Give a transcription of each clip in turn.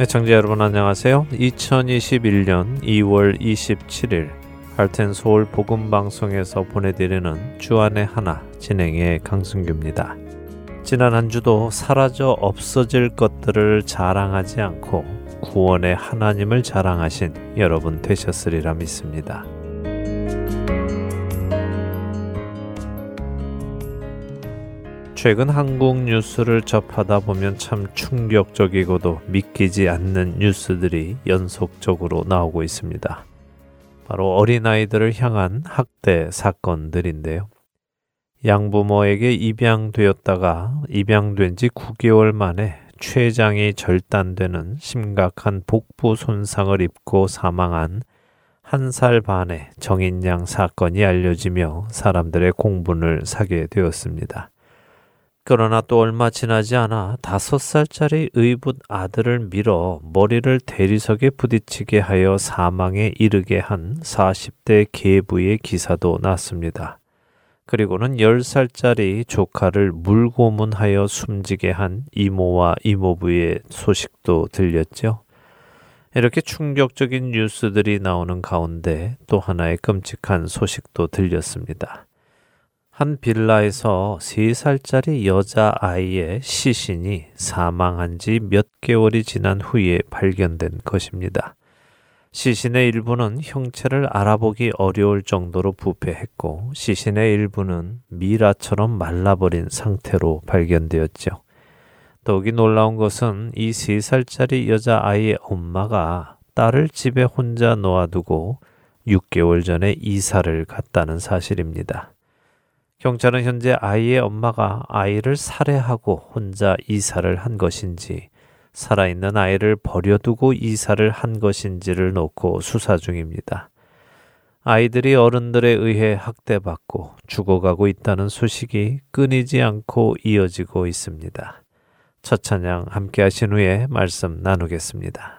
애청자 여러분 안녕하세요. 2021년 2월 27일 할텐 서울 복음 방송에서 보내드리는 주안의 하나 진행의 강승규입니다. 지난 한 주도 사라져 없어질 것들을 자랑하지 않고 구원의 하나님을 자랑하신 여러분 되셨으리라 믿습니다. 최근 한국 뉴스를 접하다 보면 참 충격적이고도 믿기지 않는 뉴스들이 연속적으로 나오고 있습니다. 바로 어린아이들을 향한 학대 사건들인데요. 양부모에게 입양되었다가 입양된 지 9개월 만에 췌장이 절단되는 심각한 복부 손상을 입고 사망한 한 살 반의 정인양 사건이 알려지며 사람들의 공분을 사게 되었습니다. 그러나 또 얼마 지나지 않아 다섯 살짜리 의붓 아들을 밀어 머리를 대리석에 부딪히게 하여 사망에 이르게 한 40대 계부의 기사도 났습니다. 그리고는 10살짜리 조카를 물고문하여 숨지게 한 이모와 이모부의 소식도 들렸죠. 이렇게 충격적인 뉴스들이 나오는 가운데 또 하나의 끔찍한 소식도 들렸습니다. 한 빌라에서 3살짜리 여자아이의 시신이 사망한 지 몇 개월이 지난 후에 발견된 것입니다. 시신의 일부는 형체를 알아보기 어려울 정도로 부패했고 시신의 일부는 미라처럼 말라버린 상태로 발견되었죠. 더욱이 놀라운 것은 이 3살짜리 여자아이의 엄마가 딸을 집에 혼자 놓아두고 6개월 전에 이사를 갔다는 사실입니다. 경찰은 현재 아이의 엄마가 아이를 살해하고 혼자 이사를 한 것인지 살아있는 아이를 버려두고 이사를 한 것인지를 놓고 수사 중입니다. 아이들이 어른들에 의해 학대받고 죽어가고 있다는 소식이 끊이지 않고 이어지고 있습니다. 첫 찬양 함께 하신 후에 말씀 나누겠습니다.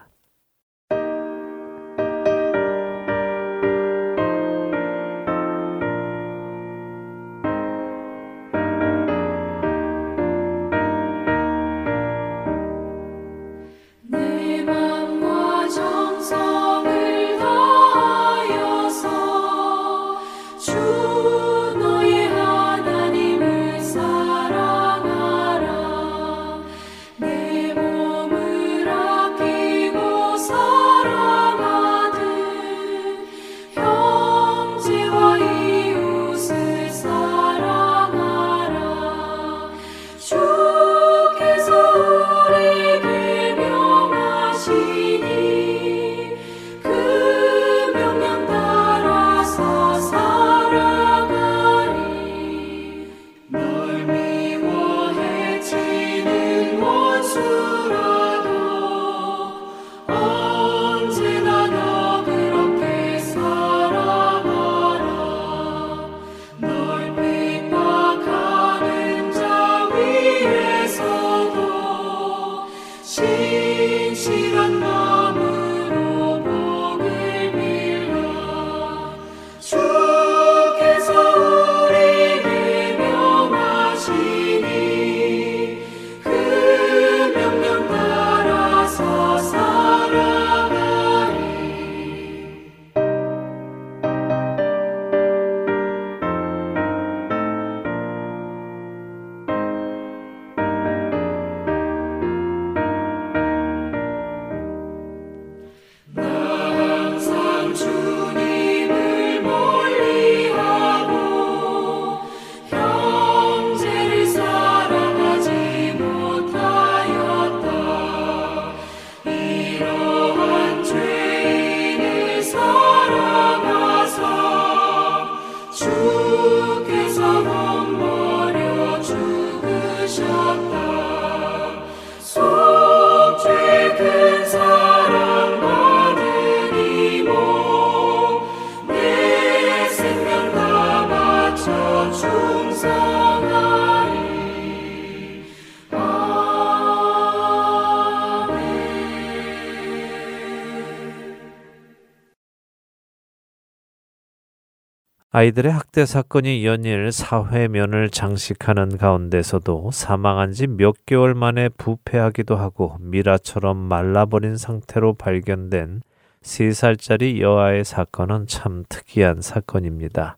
아이들의 학대 사건이 연일 사회면을 장식하는 가운데서도 사망한 지 몇 개월 만에 부패하기도 하고 미라처럼 말라버린 상태로 발견된 3살짜리 여아의 사건은 참 특이한 사건입니다.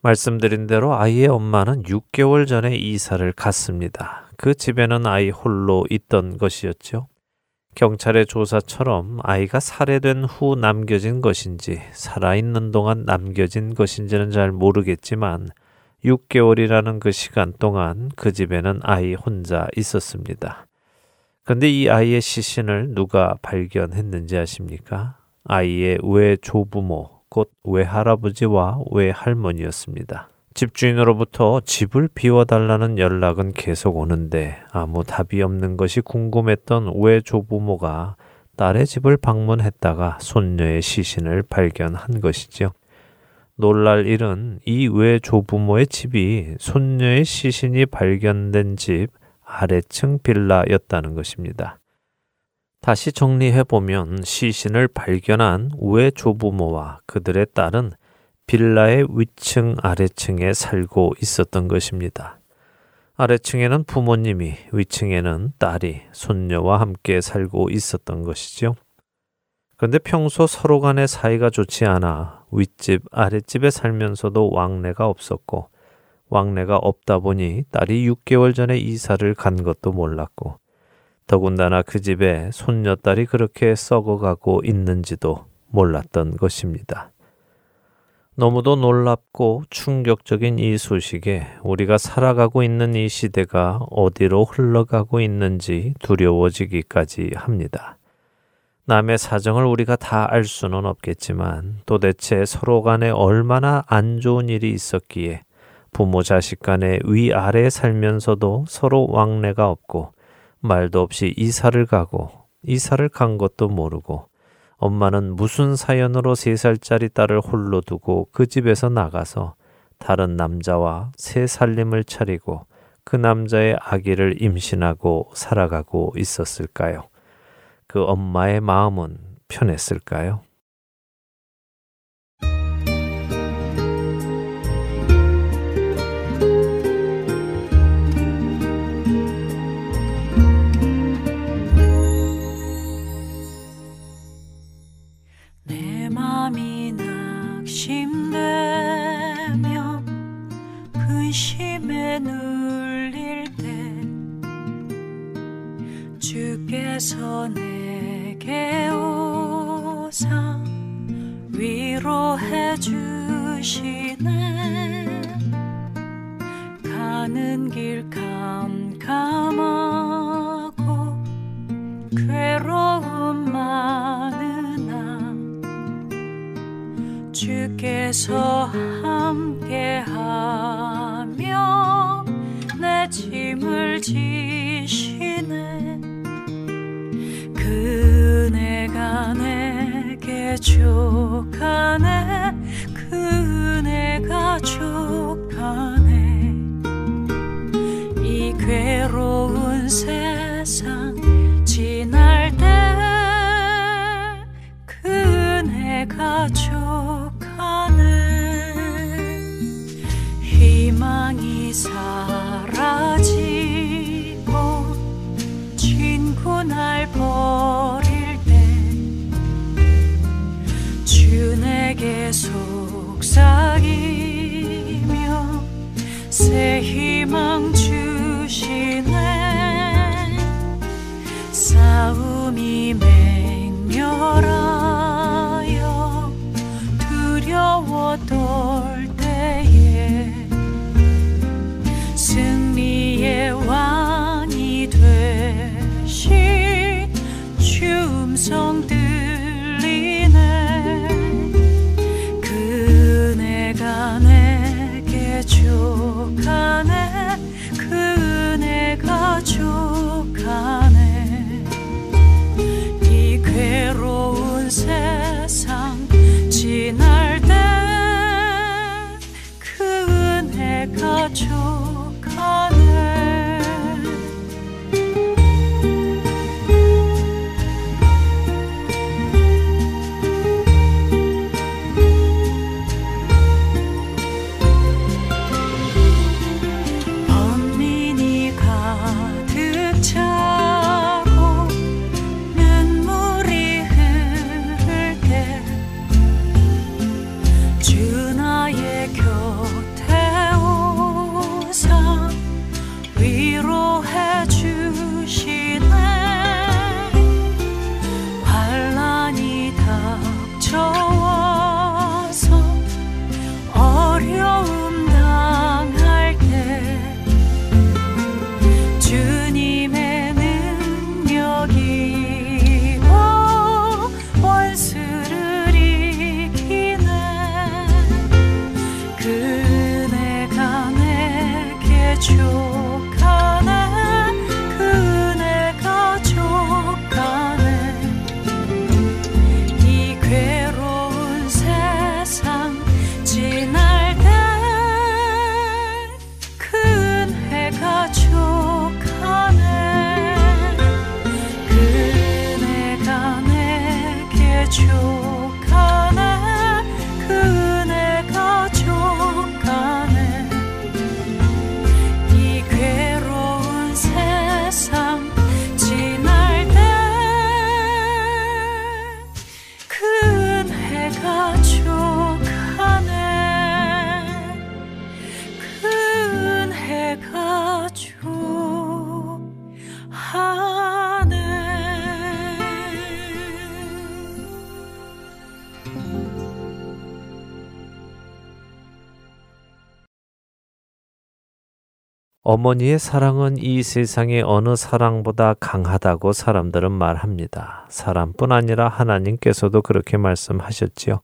말씀드린 대로 아이의 엄마는 6개월 전에 이사를 갔습니다. 그 집에는 아이 홀로 있던 것이었죠. 경찰의 조사처럼 아이가 살해된 후 남겨진 것인지 살아있는 동안 남겨진 것인지는 잘 모르겠지만 6개월이라는 그 시간 동안 그 집에는 아이 혼자 있었습니다. 근데 이 아이의 시신을 누가 발견했는지 아십니까? 아이의 외조부모, 곧 외할아버지와 외할머니였습니다. 집주인으로부터 집을 비워달라는 연락은 계속 오는데 아무 답이 없는 것이 궁금했던 외조부모가 딸의 집을 방문했다가 손녀의 시신을 발견한 것이죠. 놀랄 일은 이 외조부모의 집이 손녀의 시신이 발견된 집 아래층 빌라였다는 것입니다. 다시 정리해보면 시신을 발견한 외조부모와 그들의 딸은 빌라의 위층 아래층에 살고 있었던 것입니다. 아래층에는 부모님이, 위층에는 딸이, 손녀와 함께 살고 있었던 것이죠. 그런데 평소 서로 간의 사이가 좋지 않아 윗집, 아랫집에 살면서도 왕래가 없었고, 왕래가 없다 보니 딸이 6개월 전에 이사를 간 것도 몰랐고, 더군다나 그 집에 손녀딸이 그렇게 썩어가고 있는지도 몰랐던 것입니다. 너무도 놀랍고 충격적인 이 소식에 우리가 살아가고 있는 이 시대가 어디로 흘러가고 있는지 두려워지기까지 합니다. 남의 사정을 우리가 다 알 수는 없겠지만 도대체 서로 간에 얼마나 안 좋은 일이 있었기에 부모 자식 간에 위아래 살면서도 서로 왕래가 없고 말도 없이 이사를 가고 이사를 간 것도 모르고 엄마는 무슨 사연으로 세 살짜리 딸을 홀로 두고 그 집에서 나가서 다른 남자와 새 살림을 차리고 그 남자의 아기를 임신하고 살아가고 있었을까요? 그 엄마의 마음은 편했을까요? 주께서 내게 오사 위로해 주시네. 가는 길 캄캄하고 괴로움 많으나 주께서 함께하며 내 짐을 지시네 그네가 내게 족하네 그네가 족하네. 이 괴로운 세 time. 어머니의 사랑은 이 세상의 어느 사랑보다 강하다고 사람들은 말합니다. 사람뿐 아니라 하나님께서도 그렇게 말씀하셨지요.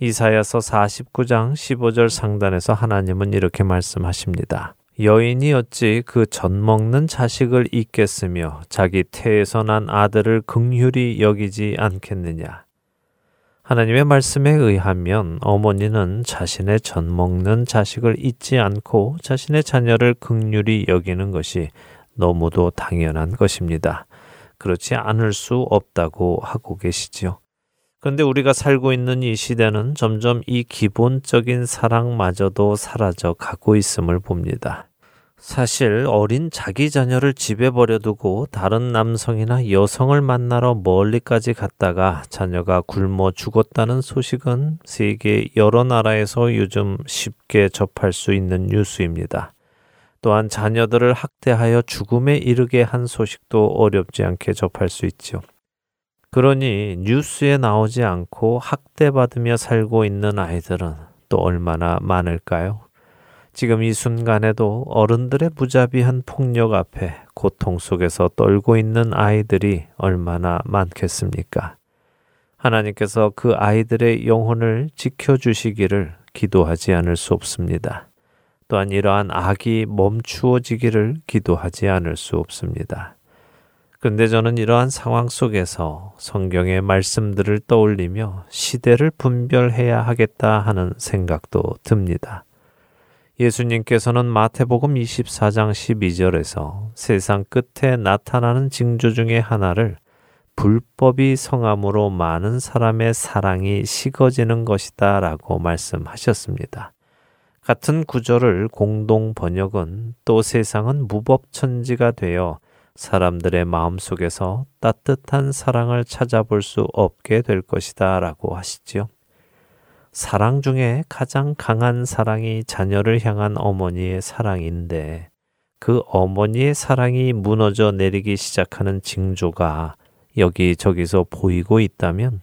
이사야서 49장 15절 상단에서 하나님은 이렇게 말씀하십니다. 여인이 어찌 그 젖 먹는 자식을 잊겠으며 자기 태에서 난 아들을 극률이 여기지 않겠느냐. 하나님의 말씀에 의하면 어머니는 자신의 젖 먹는 자식을 잊지 않고 자신의 자녀를 극률이 여기는 것이 너무도 당연한 것입니다. 그렇지 않을 수 없다고 하고 계시지요. 그런데 우리가 살고 있는 이 시대는 점점 이 기본적인 사랑마저도 사라져 가고 있음을 봅니다. 사실 어린 자기 자녀를 집에 버려두고 다른 남성이나 여성을 만나러 멀리까지 갔다가 자녀가 굶어 죽었다는 소식은 세계 여러 나라에서 요즘 쉽게 접할 수 있는 뉴스입니다. 또한 자녀들을 학대하여 죽음에 이르게 한 소식도 어렵지 않게 접할 수 있죠. 그러니 뉴스에 나오지 않고 학대받으며 살고 있는 아이들은 또 얼마나 많을까요? 지금 이 순간에도 어른들의 무자비한 폭력 앞에 고통 속에서 떨고 있는 아이들이 얼마나 많겠습니까? 하나님께서 그 아이들의 영혼을 지켜주시기를 기도하지 않을 수 없습니다. 또한 이러한 악이 멈추어지기를 기도하지 않을 수 없습니다. 근데 저는 이러한 상황 속에서 성경의 말씀들을 떠올리며 시대를 분별해야 하겠다 하는 생각도 듭니다. 예수님께서는 마태복음 24장 12절에서 세상 끝에 나타나는 징조 중의 하나를 불법이 성함으로 많은 사람의 사랑이 식어지는 것이다 라고 말씀하셨습니다. 같은 구절을 공동 번역은 또 세상은 무법천지가 되어 사람들의 마음 속에서 따뜻한 사랑을 찾아볼 수 없게 될 것이다 라고 하시지요. 사랑 중에 가장 강한 사랑이 자녀를 향한 어머니의 사랑인데 그 어머니의 사랑이 무너져 내리기 시작하는 징조가 여기저기서 보이고 있다면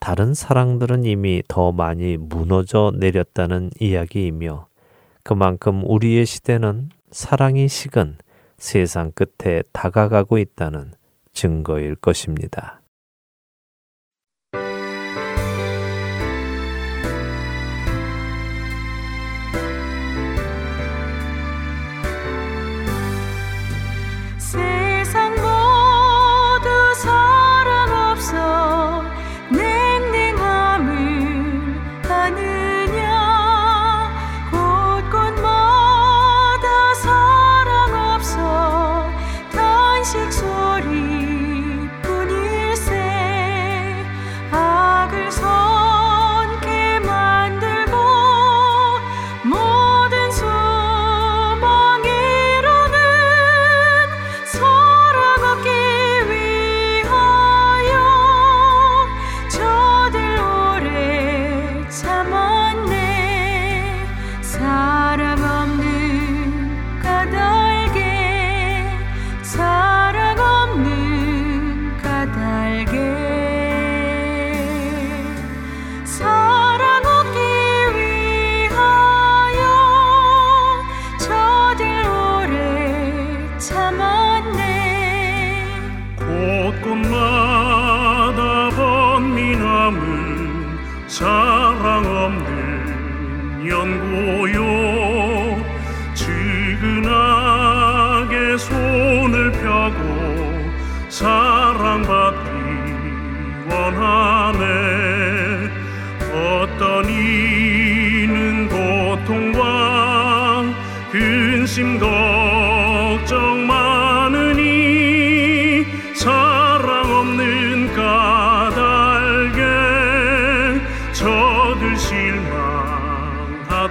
다른 사랑들은 이미 더 많이 무너져 내렸다는 이야기이며 그만큼 우리의 시대는 사랑이 식은 세상 끝에 다가가고 있다는 증거일 것입니다. 실망하도다.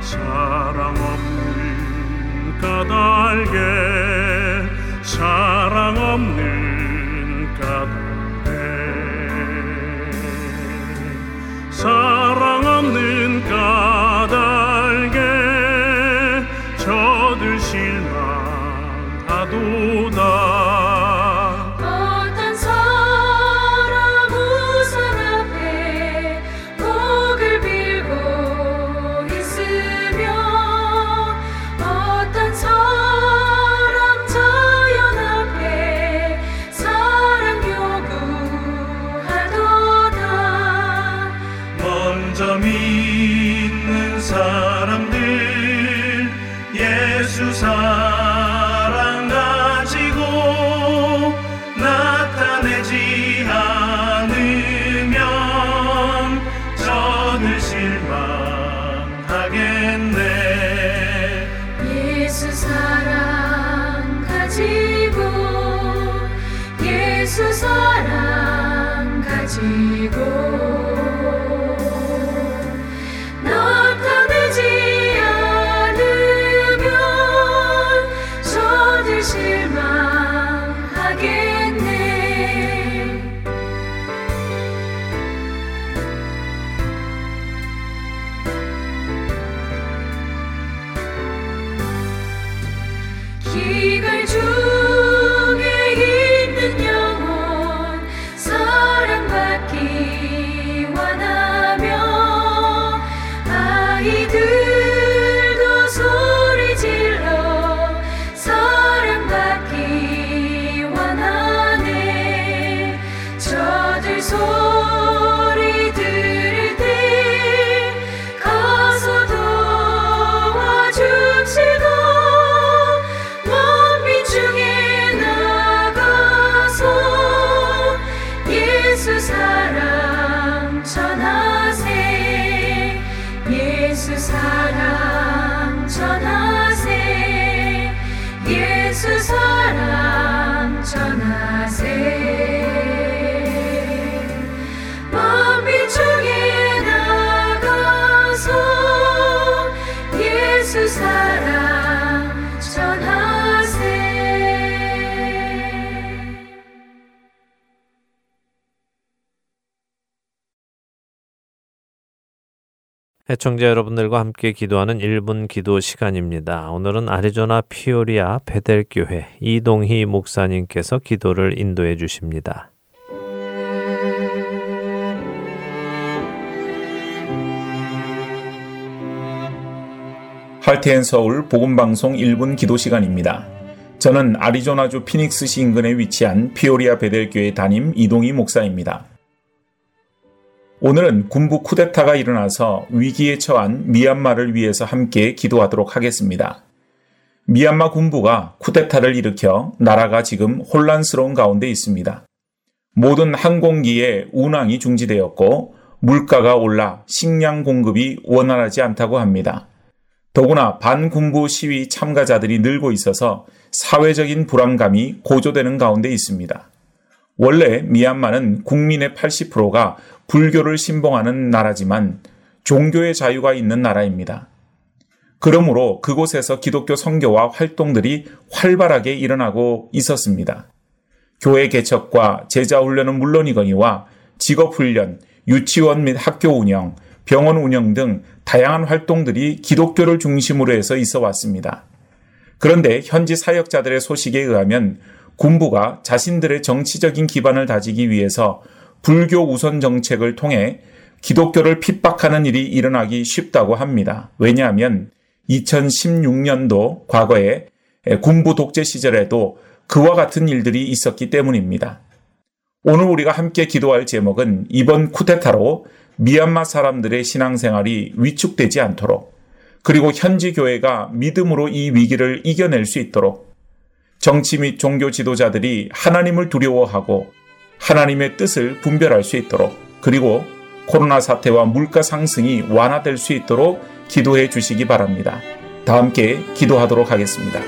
사랑 없는 까닭에 사랑 없는 까닭에 사랑 없는 애청자 여러분들과 함께 기도하는 1분 기도 시간입니다. 오늘은 아리조나 피오리아 베델교회 이동희 목사님께서 기도를 인도해 주십니다. 할테엔 서울 복음방송 1분 기도 시간입니다. 저는 아리조나주 피닉스시 인근에 위치한 피오리아 베델교회 담임 이동희 목사입니다. 오늘은 군부 쿠데타가 일어나서 위기에 처한 미얀마를 위해서 함께 기도하도록 하겠습니다. 미얀마 군부가 쿠데타를 일으켜 나라가 지금 혼란스러운 가운데 있습니다. 모든 항공기의 운항이 중지되었고 물가가 올라 식량 공급이 원활하지 않다고 합니다. 더구나 반군부 시위 참가자들이 늘고 있어서 사회적인 불안감이 고조되는 가운데 있습니다. 원래 미얀마는 국민의 80%가 불교를 신봉하는 나라지만 종교의 자유가 있는 나라입니다. 그러므로 그곳에서 기독교 선교와 활동들이 활발하게 일어나고 있었습니다. 교회 개척과 제자 훈련은 물론이거니와 직업 훈련, 유치원 및 학교 운영, 병원 운영 등 다양한 활동들이 기독교를 중심으로 해서 있어 왔습니다. 그런데 현지 사역자들의 소식에 의하면 군부가 자신들의 정치적인 기반을 다지기 위해서 불교 우선 정책을 통해 기독교를 핍박하는 일이 일어나기 쉽다고 합니다. 왜냐하면 2016년도 과거에 군부 독재 시절에도 그와 같은 일들이 있었기 때문입니다. 오늘 우리가 함께 기도할 제목은 이번 쿠데타로 미얀마 사람들의 신앙생활이 위축되지 않도록 그리고 현지 교회가 믿음으로 이 위기를 이겨낼 수 있도록 정치 및 종교 지도자들이 하나님을 두려워하고 하나님의 뜻을 분별할 수 있도록 그리고 코로나 사태와 물가 상승이 완화될 수 있도록 기도해 주시기 바랍니다. 다 함께 기도하도록 하겠습니다.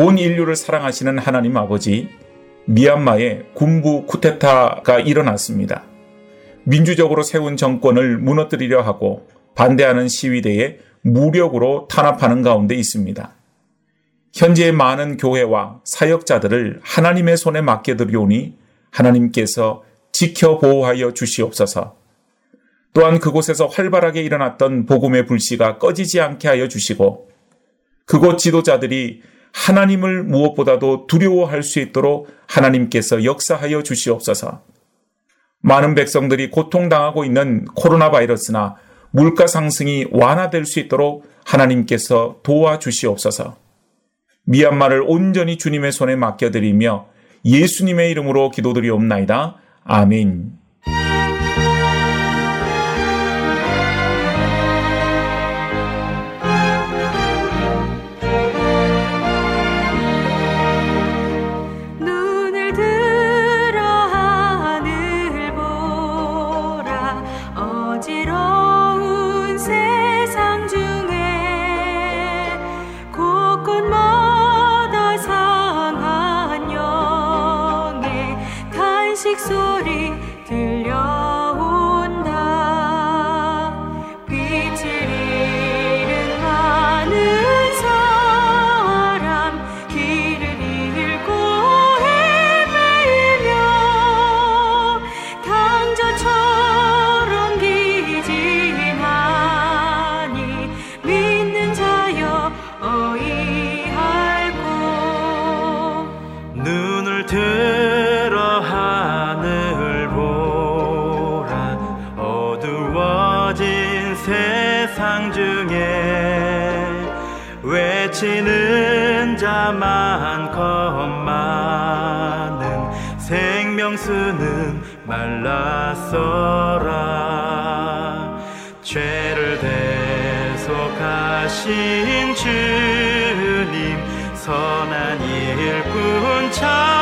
온 인류를 사랑하시는 하나님 아버지, 미얀마에 군부 쿠데타가 일어났습니다. 민주적으로 세운 정권을 무너뜨리려 하고 반대하는 시위대에 무력으로 탄압하는 가운데 있습니다. 현재 많은 교회와 사역자들을 하나님의 손에 맡겨드리오니 하나님께서 지켜 보호하여 주시옵소서. 또한 그곳에서 활발하게 일어났던 복음의 불씨가 꺼지지 않게 하여 주시고 그곳 지도자들이 하나님을 무엇보다도 두려워할 수 있도록 하나님께서 역사하여 주시옵소서. 많은 백성들이 고통당하고 있는 코로나 바이러스나 물가 상승이 완화될 수 있도록 하나님께서 도와주시옵소서. 미얀마를 온전히 주님의 손에 맡겨드리며 예수님의 이름으로 기도드리옵나이다. 아멘. six ore 수는 말랐어라. 죄를 대속하신 주님 선한 일꾼 찾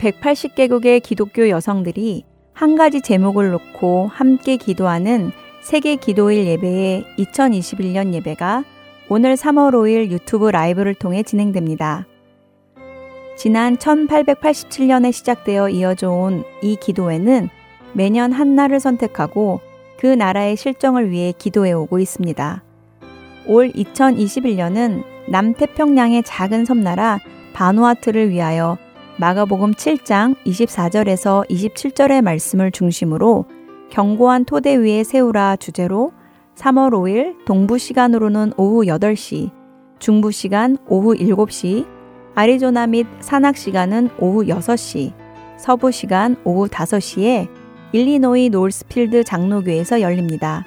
180개국의 기독교 여성들이 한 가지 제목을 놓고 함께 기도하는 세계 기도일 예배의 2021년 예배가 오늘 3월 5일 유튜브 라이브를 통해 진행됩니다. 지난 1887년에 시작되어 이어져 온 이 기도회는 매년 한 날을 선택하고 그 나라의 실정을 위해 기도해 오고 있습니다. 올 2021년은 남태평양의 작은 섬나라 바누아투를 위하여 마가복음 7장 24절에서 27절의 말씀을 중심으로 견고한 토대 위에 세우라 주제로 3월 5일 동부 시간으로는 오후 8시, 중부 시간 오후 7시, 아리조나 및 산악 시간은 오후 6시, 서부 시간 오후 5시에 일리노이 노스필드 장로교에서 열립니다.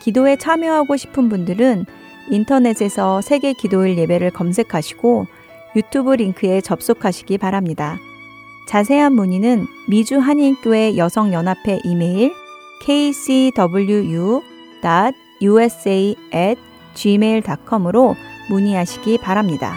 기도에 참여하고 싶은 분들은 인터넷에서 세계 기도일 예배를 검색하시고 유튜브 링크에 접속하시기 바랍니다. 자세한 문의는 미주 한인교회 여성 연합회 이메일 kcwu.usa@gmail.com으로 문의하시기 바랍니다.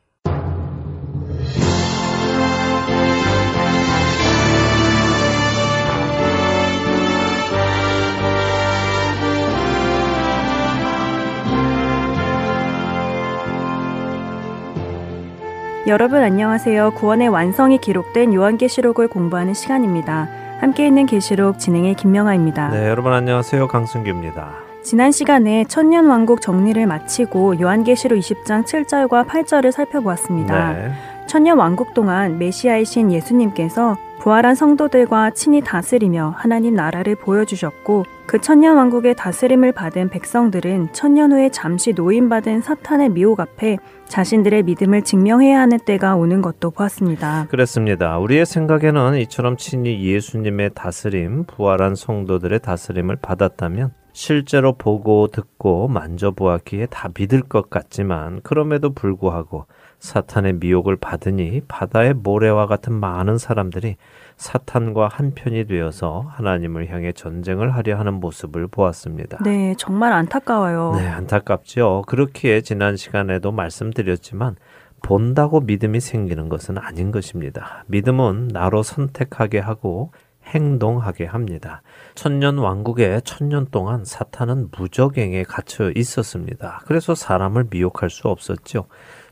여러분 안녕하세요. 구원의 완성이 기록된 요한계시록을 공부하는 시간입니다. 함께 있는 계시록 진행의 김명아입니다. 네, 여러분 안녕하세요. 강승규입니다. 지난 시간에 천년 왕국 정리를 마치고 요한계시록 20장 7절과 8절을 살펴보았습니다. 네. 천년 왕국 동안 메시아이신 예수님께서 부활한 성도들과 친히 다스리며 하나님 나라를 보여주셨고 그 천년 왕국의 다스림을 받은 백성들은 천년 후에 잠시 노임받은 사탄의 미혹 앞에 자신들의 믿음을 증명해야 하는 때가 오는 것도 보았습니다. 그렇습니다. 우리의 생각에는 이처럼 친히 예수님의 다스림, 부활한 성도들의 다스림을 받았다면 실제로 보고 듣고 만져보았기에 다 믿을 것 같지만 그럼에도 불구하고 사탄의 미혹을 받으니 바다의 모래와 같은 많은 사람들이 사탄과 한편이 되어서 하나님을 향해 전쟁을 하려 하는 모습을 보았습니다. 네, 정말 안타까워요. 네, 안타깝죠. 그렇기에 지난 시간에도 말씀드렸지만 본다고 믿음이 생기는 것은 아닌 것입니다. 믿음은 나로 선택하게 하고 행동하게 합니다. 천년 왕국의 천년 동안 사탄은 무적행에 갇혀 있었습니다. 그래서 사람을 미혹할 수 없었죠.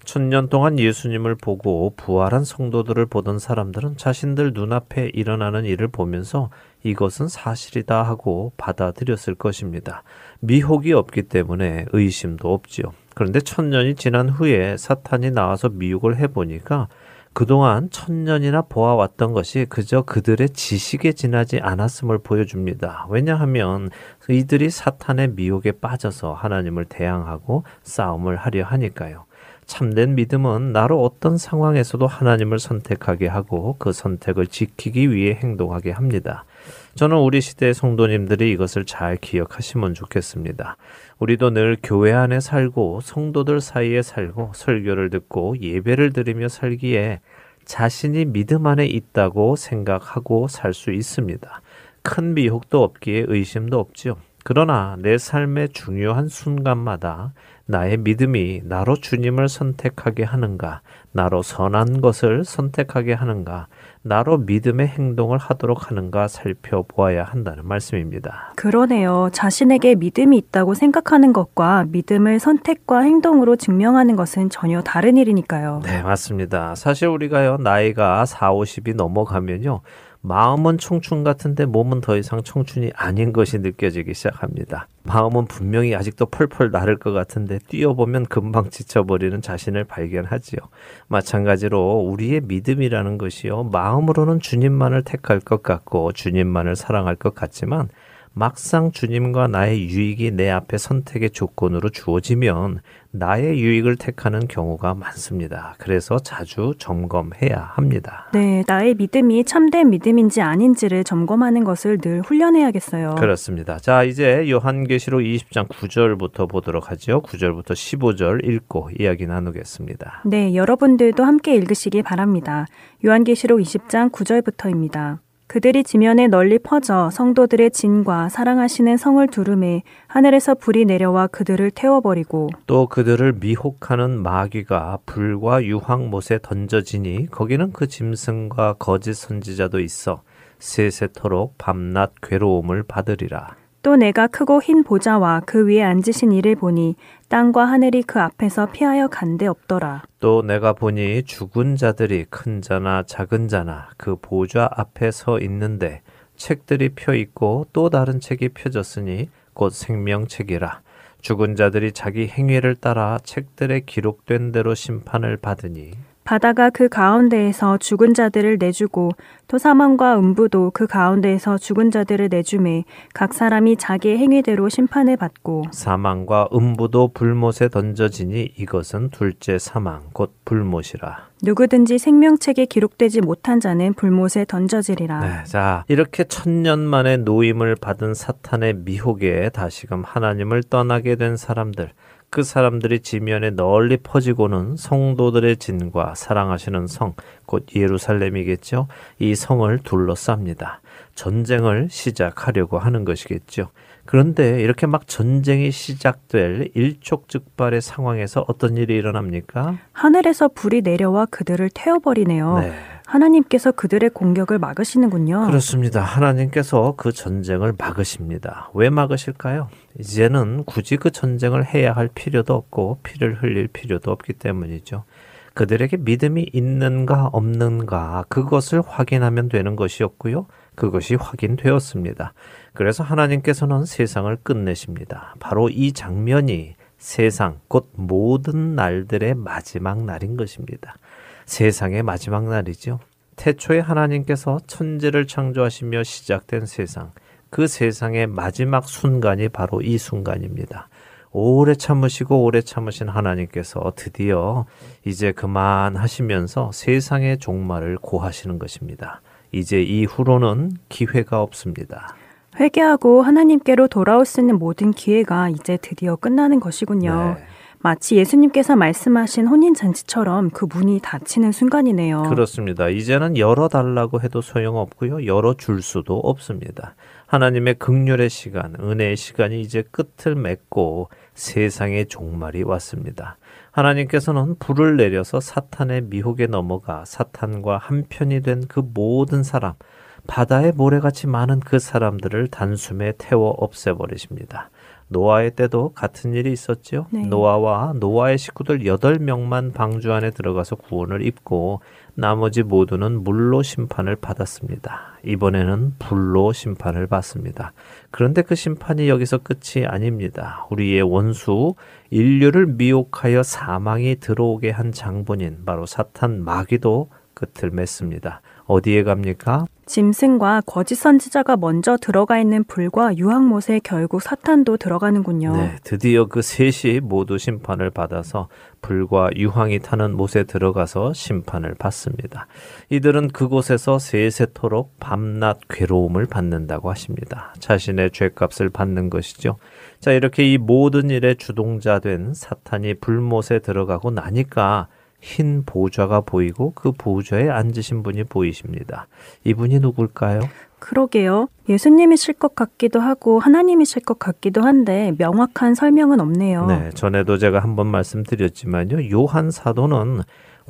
천년 동안 예수님을 보고 부활한 성도들을 보던 사람들은 자신들 눈앞에 일어나는 일을 보면서 이것은 사실이다 하고 받아들였을 것입니다. 미혹이 없기 때문에 의심도 없지요. 그런데 천년이 지난 후에 사탄이 나와서 미혹을 해보니까 그동안 천년이나 보아왔던 것이 그저 그들의 지식에 지나지 않았음을 보여줍니다. 왜냐하면 이들이 사탄의 미혹에 빠져서 하나님을 대항하고 싸움을 하려 하니까요. 참된 믿음은 나로 어떤 상황에서도 하나님을 선택하게 하고 그 선택을 지키기 위해 행동하게 합니다. 저는 우리 시대의 성도님들이 이것을 잘 기억하시면 좋겠습니다. 우리도 늘 교회 안에 살고 성도들 사이에 살고 설교를 듣고 예배를 드리며 살기에 자신이 믿음 안에 있다고 생각하고 살 수 있습니다. 큰 미혹도 없기에 의심도 없지요. 그러나 내 삶의 중요한 순간마다 나의 믿음이 나로 주님을 선택하게 하는가, 나로 선한 것을 선택하게 하는가, 나로 믿음의 행동을 하도록 하는가 살펴보아야 한다는 말씀입니다. 그러네요. 자신에게 믿음이 있다고 생각하는 것과 믿음을 선택과 행동으로 증명하는 것은 전혀 다른 일이니까요. 네, 맞습니다. 사실 우리가요, 나이가 4, 50이 넘어가면요, 마음은 청춘 같은데 몸은 더 이상 청춘이 아닌 것이 느껴지기 시작합니다. 마음은 분명히 아직도 펄펄 나를 것 같은데 뛰어보면 금방 지쳐버리는 자신을 발견하지요. 마찬가지로 우리의 믿음이라는 것이요. 마음으로는 주님만을 택할 것 같고 주님만을 사랑할 것 같지만 막상 주님과 나의 유익이 내 앞에 선택의 조건으로 주어지면 나의 유익을 택하는 경우가 많습니다. 그래서 자주 점검해야 합니다. 네, 나의 믿음이 참된 믿음인지 아닌지를 점검하는 것을 늘 훈련해야겠어요. 그렇습니다. 자, 이제 요한계시록 20장 9절부터 보도록 하죠. 9절부터 15절 읽고 이야기 나누겠습니다. 네, 여러분들도 함께 읽으시기 바랍니다. 요한계시록 20장 9절부터입니다. 그들이 지면에 널리 퍼져 성도들의 진과 사랑하시는 성을 두름에 하늘에서 불이 내려와 그들을 태워버리고 또 그들을 미혹하는 마귀가 불과 유황못에 던져지니 거기는 그 짐승과 거짓 선지자도 있어 세세토록 밤낮 괴로움을 받으리라. 또 내가 크고 흰 보좌와 그 위에 앉으신 이를 보니 땅과 하늘이 그 앞에서 피하여 간데 없더라. 또 내가 보니 죽은 자들이 큰 자나 작은 자나 그 보좌 앞에 서 있는데 책들이 펴 있고 또 다른 책이 펴졌으니 곧 생명책이라. 죽은 자들이 자기 행위를 따라 책들에 기록된 대로 심판을 받으니 바다가 그 가운데에서 죽은 자들을 내주고 또 사망과 음부도 그 가운데에서 죽은 자들을 내주매 각 사람이 자기의 행위대로 심판을 받고 사망과 음부도 불못에 던져지니 이것은 둘째 사망 곧 불못이라. 누구든지 생명책에 기록되지 못한 자는 불못에 던져지리라. 네, 자 이렇게 천년 만에 노임을 받은 사탄의 미혹에 다시금 하나님을 떠나게 된 사람들 그 사람들이 지면에 널리 퍼지고는 성도들의 진과 사랑하시는 성, 곧 예루살렘이겠죠. 이 성을 둘러쌉니다. 전쟁을 시작하려고 하는 것이겠죠. 그런데 이렇게 막 전쟁이 시작될 일촉즉발의 상황에서 어떤 일이 일어납니까? 하늘에서 불이 내려와 그들을 태워버리네요. 네. 하나님께서 그들의 공격을 막으시는군요. 그렇습니다. 하나님께서 그 전쟁을 막으십니다. 왜 막으실까요? 이제는 굳이 그 전쟁을 해야 할 필요도 없고 피를 흘릴 필요도 없기 때문이죠. 그들에게 믿음이 있는가 없는가 그것을 확인하면 되는 것이었고요. 그것이 확인되었습니다. 그래서 하나님께서는 세상을 끝내십니다. 바로 이 장면이 세상, 곧 모든 날들의 마지막 날인 것입니다. 세상의 마지막 날이죠. 태초에 하나님께서 천지를 창조하시며 시작된 세상, 그 세상의 마지막 순간이 바로 이 순간입니다. 오래 참으시고 오래 참으신 하나님께서 드디어 이제 그만 하시면서 세상의 종말을 고하시는 것입니다. 이제 이후로는 기회가 없습니다. 회개하고 하나님께로 돌아올 수 있는 모든 기회가 이제 드디어 끝나는 것이군요. 네. 마치 예수님께서 말씀하신 혼인잔치처럼 그 문이 닫히는 순간이네요. 그렇습니다. 이제는 열어달라고 해도 소용없고요. 열어줄 수도 없습니다. 하나님의 극률의 시간, 은혜의 시간이 이제 끝을 맺고 세상의 종말이 왔습니다. 하나님께서는 불을 내려서 사탄의 미혹에 넘어가 사탄과 한편이 된 그 모든 사람, 바다의 모래같이 많은 그 사람들을 단숨에 태워 없애버리십니다. 노아의 때도 같은 일이 있었죠. 네. 노아와 노아의 식구들 8명만 방주 안에 들어가서 구원을 입고 나머지 모두는 물로 심판을 받았습니다. 이번에는 불로 심판을 받습니다. 그런데 그 심판이 여기서 끝이 아닙니다. 우리의 원수 인류를 미혹하여 사망이 들어오게 한 장본인 바로 사탄 마귀도 끝을 맺습니다. 어디에 갑니까? 짐승과 거짓 선지자가 먼저 들어가 있는 불과 유황못에 결국 사탄도 들어가는군요. 네, 드디어 그 셋이 모두 심판을 받아서 불과 유황이 타는 못에 들어가서 심판을 받습니다. 이들은 그곳에서 세세토록 밤낮 괴로움을 받는다고 하십니다. 자신의 죄값을 받는 것이죠. 자, 이렇게 이 모든 일의 주동자 된 사탄이 불못에 들어가고 나니까 흰 보좌가 보이고 그 보좌에 앉으신 분이 보이십니다. 이분이 누굴까요? 그러게요. 예수님이실 것 같기도 하고 하나님이실 것 같기도 한데 명확한 설명은 없네요. 네, 전에도 제가 한번 말씀드렸지만요. 요한 사도는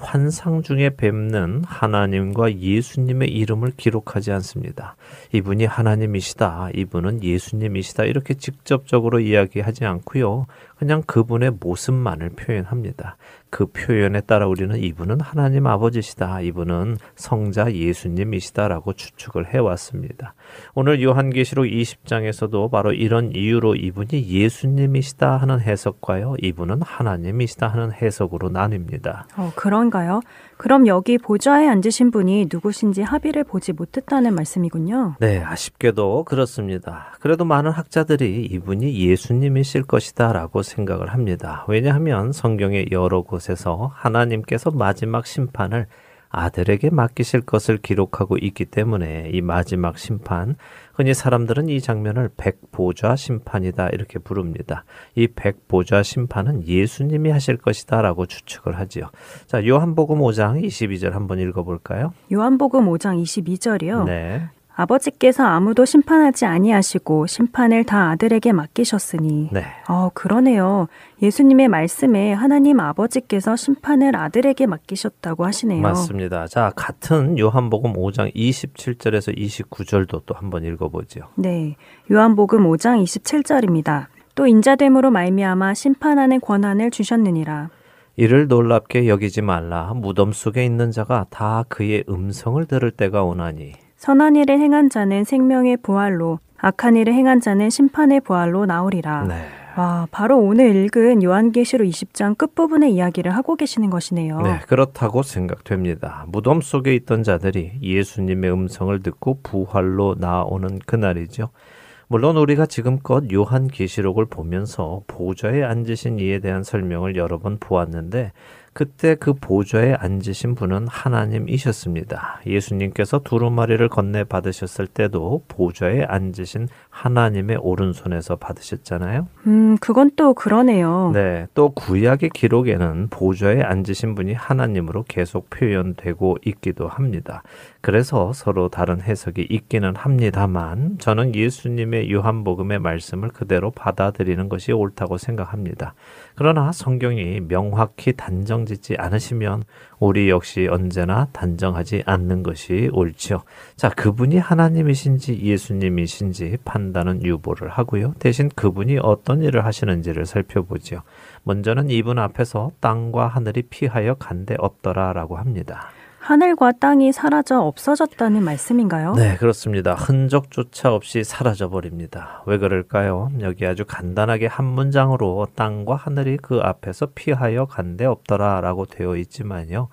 환상 중에 뵙는 하나님과 예수님의 이름을 기록하지 않습니다. 이분이 하나님이시다. 이분은 예수님이시다. 이렇게 직접적으로 이야기하지 않고요. 그냥 그분의 모습만을 표현합니다. 그 표현에 따라 우리는 이분은 하나님 아버지시다. 이분은 성자 예수님이시다라고 추측을 해왔습니다. 오늘 요한계시록 20장에서도 바로 이런 이유로 이분이 예수님이시다 하는 해석과요. 이분은 하나님이시다 하는 해석으로 나뉩니다. 어, 그런가요? 그럼 여기 보좌에 앉으신 분이 누구신지 합의를 보지 못했다는 말씀이군요. 네, 아쉽게도 그렇습니다. 그래도 많은 학자들이 이분이 예수님이실 것이다 라고 생각을 합니다. 왜냐하면 성경의 여러 곳에서 하나님께서 마지막 심판을 아들에게 맡기실 것을 기록하고 있기 때문에 이 마지막 심판, 흔히 사람들은 이 장면을 백보좌 심판이다 이렇게 부릅니다. 이 백보좌 심판은 예수님이 하실 것이다 라고 추측을 하지요. 자, 요한복음 5장 22절 한번 읽어볼까요? 요한복음 5장 22절이요. 네. 아버지께서 아무도 심판하지 아니하시고 심판을 다 아들에게 맡기셨으니. 네. 어, 그러네요. 예수님의 말씀에 하나님 아버지께서 심판을 아들에게 맡기셨다고 하시네요. 맞습니다. 자, 같은 요한복음 5장 27절에서 29절도 또 한번 읽어 보죠. 네. 요한복음 5장 27절입니다. 또 인자됨으로 말미암아 심판하는 권한을 주셨느니라. 이를 놀랍게 여기지 말라. 무덤 속에 있는 자가 다 그의 음성을 들을 때가 오나니. 선한 일을 행한 자는 생명의 부활로, 악한 일을 행한 자는 심판의 부활로 나오리라. 네. 와, 바로 오늘 읽은 요한계시록 20장 끝부분의 이야기를 하고 계시는 것이네요. 네, 그렇다고 생각됩니다. 무덤 속에 있던 자들이 예수님의 음성을 듣고 부활로 나오는 그날이죠. 물론 우리가 지금껏 요한 계시록을 보면서 보좌에 앉으신 이에 대한 설명을 여러 번 보았는데 그때 그 보좌에 앉으신 분은 하나님이셨습니다. 예수님께서 두루마리를 건네 받으셨을 때도 보좌에 앉으신 하나님의 오른손에서 받으셨잖아요. 음, 그건 또 그러네요. 네, 또 구약의 기록에는 보좌에 앉으신 분이 하나님으로 계속 표현되고 있기도 합니다. 그래서 서로 다른 해석이 있기는 합니다만 저는 예수님의 요한복음의 말씀을 그대로 받아들이는 것이 옳다고 생각합니다. 그러나 성경이 명확히 단정짓지 않으시면 우리 역시 언제나 단정하지 않는 것이 옳죠. 자, 그분이 하나님이신지 예수님이신지 판단은 유보를 하고요. 대신 그분이 어떤 일을 하시는지를 살펴보죠. 먼저는 이분 앞에서 땅과 하늘이 피하여 간데 없더라라고 합니다. 하늘과 땅이 사라져 없어졌다는 말씀인가요? 네, 그렇습니다. 흔적조차 없이 사라져 버립니다. 왜 그럴까요? 여기 아주 간단하게 한 문장으로 땅과 하늘이 그 앞에서 피하여 간데 없더라라고 되어 있지만요.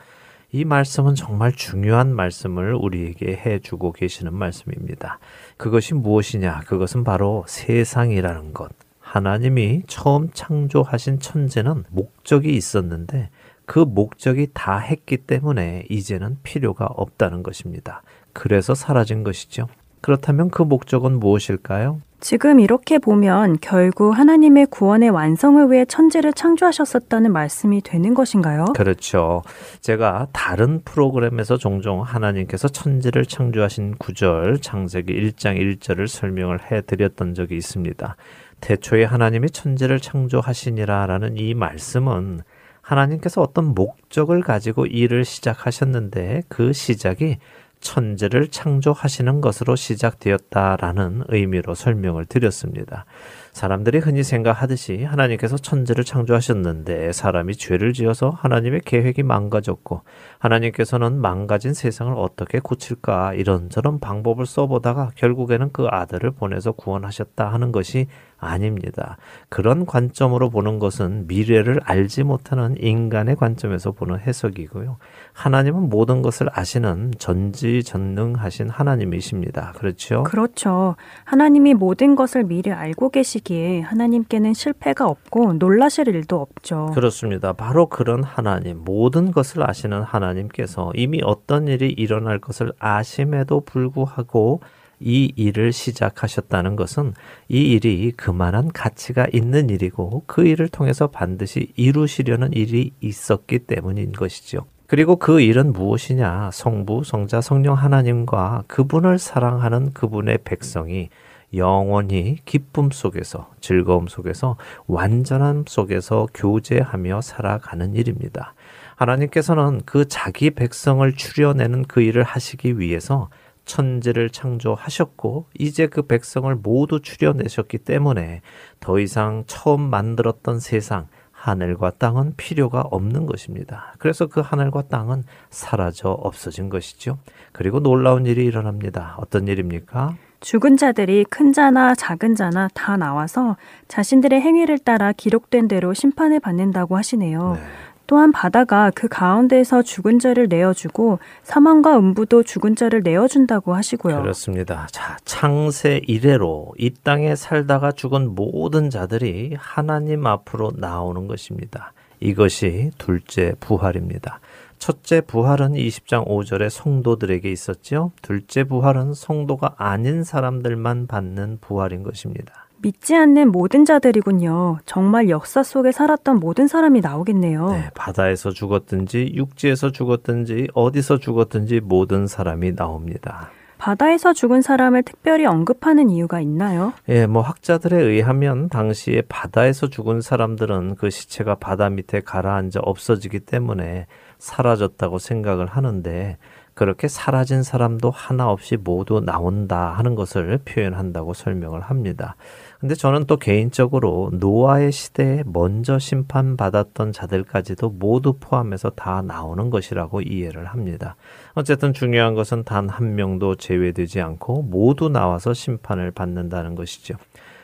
이 말씀은 정말 중요한 말씀을 우리에게 해주고 계시는 말씀입니다. 그것이 무엇이냐? 그것은 바로 세상이라는 것. 하나님이 처음 창조하신 천재는 목적이 있었는데 그 목적이 다 했기 때문에 이제는 필요가 없다는 것입니다. 그래서 사라진 것이죠. 그렇다면 그 목적은 무엇일까요? 지금 이렇게 보면 결국 하나님의 구원의 완성을 위해 천지를 창조하셨었다는 말씀이 되는 것인가요? 그렇죠. 제가 다른 프로그램에서 종종 하나님께서 천지를 창조하신 구절 창세기 1장 1절을 설명을 해 드렸던 적이 있습니다. 태초에 하나님이 천지를 창조하시니라 라는 이 말씀은 하나님께서 어떤 목적을 가지고 일을 시작하셨는데 그 시작이 천지를 창조하시는 것으로 시작되었다라는 의미로 설명을 드렸습니다. 사람들이 흔히 생각하듯이 하나님께서 천지를 창조하셨는데 사람이 죄를 지어서 하나님의 계획이 망가졌고 하나님께서는 망가진 세상을 어떻게 고칠까 이런저런 방법을 써보다가 결국에는 그 아들을 보내서 구원하셨다 하는 것이 아닙니다. 그런 관점으로 보는 것은 미래를 알지 못하는 인간의 관점에서 보는 해석이고요. 하나님은 모든 것을 아시는 전지전능하신 하나님이십니다. 그렇죠? 그렇죠. 하나님이 모든 것을 미리 알고 계시기에 하나님께는 실패가 없고 놀라실 일도 없죠. 그렇습니다. 바로 그런 하나님, 모든 것을 아시는 하나님께서 이미 어떤 일이 일어날 것을 아심에도 불구하고 이 일을 시작하셨다는 것은 이 일이 그만한 가치가 있는 일이고 그 일을 통해서 반드시 이루시려는 일이 있었기 때문인 것이죠. 그리고 그 일은 무엇이냐? 성부, 성자, 성령 하나님과 그분을 사랑하는 그분의 백성이 영원히 기쁨 속에서, 즐거움 속에서, 완전함 속에서 교제하며 살아가는 일입니다. 하나님께서는 그 자기 백성을 추려내는 그 일을 하시기 위해서 천지를 창조하셨고 이제 그 백성을 모두 추려내셨기 때문에 더 이상 처음 만들었던 세상 하늘과 땅은 필요가 없는 것입니다. 그래서 그 하늘과 땅은 사라져 없어진 것이죠. 그리고 놀라운 일이 일어납니다. 어떤 일입니까? 죽은 자들이 큰 자나 작은 자나 다 나와서 자신들의 행위를 따라 기록된 대로 심판을 받는다고 하시네요. 네. 또한 바다가 그 가운데에서 죽은 자를 내어주고 사망과 음부도 죽은 자를 내어준다고 하시고요. 그렇습니다. 자, 창세 이래로 이 땅에 살다가 죽은 모든 자들이 하나님 앞으로 나오는 것입니다. 이것이 둘째 부활입니다. 첫째 부활은 20장 5절에 성도들에게 있었죠. 둘째 부활은 성도가 아닌 사람들만 받는 부활인 것입니다. 믿지 않는 모든 자들이군요. 정말 역사 속에 살았던 모든 사람이 나오겠네요. 네, 바다에서 죽었든지 육지에서 죽었든지 어디서 죽었든지 모든 사람이 나옵니다. 바다에서 죽은 사람을 특별히 언급하는 이유가 있나요? 예, 뭐 학자들에 의하면 당시에 바다에서 죽은 사람들은 그 시체가 바다 밑에 가라앉아 없어지기 때문에 사라졌다고 생각을 하는데 그렇게 사라진 사람도 하나 없이 모두 나온다 하는 것을 표현한다고 설명을 합니다. 근데 저는 또 개인적으로 노아의 시대에 먼저 심판받았던 자들까지도 모두 포함해서 다 나오는 것이라고 이해를 합니다. 어쨌든 중요한 것은 단 한 명도 제외되지 않고 모두 나와서 심판을 받는다는 것이죠.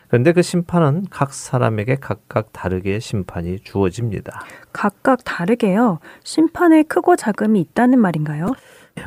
그런데 그 심판은 각 사람에게 각각 다르게 심판이 주어집니다. 각각 다르게요. 심판에 크고 작음이 있다는 말인가요?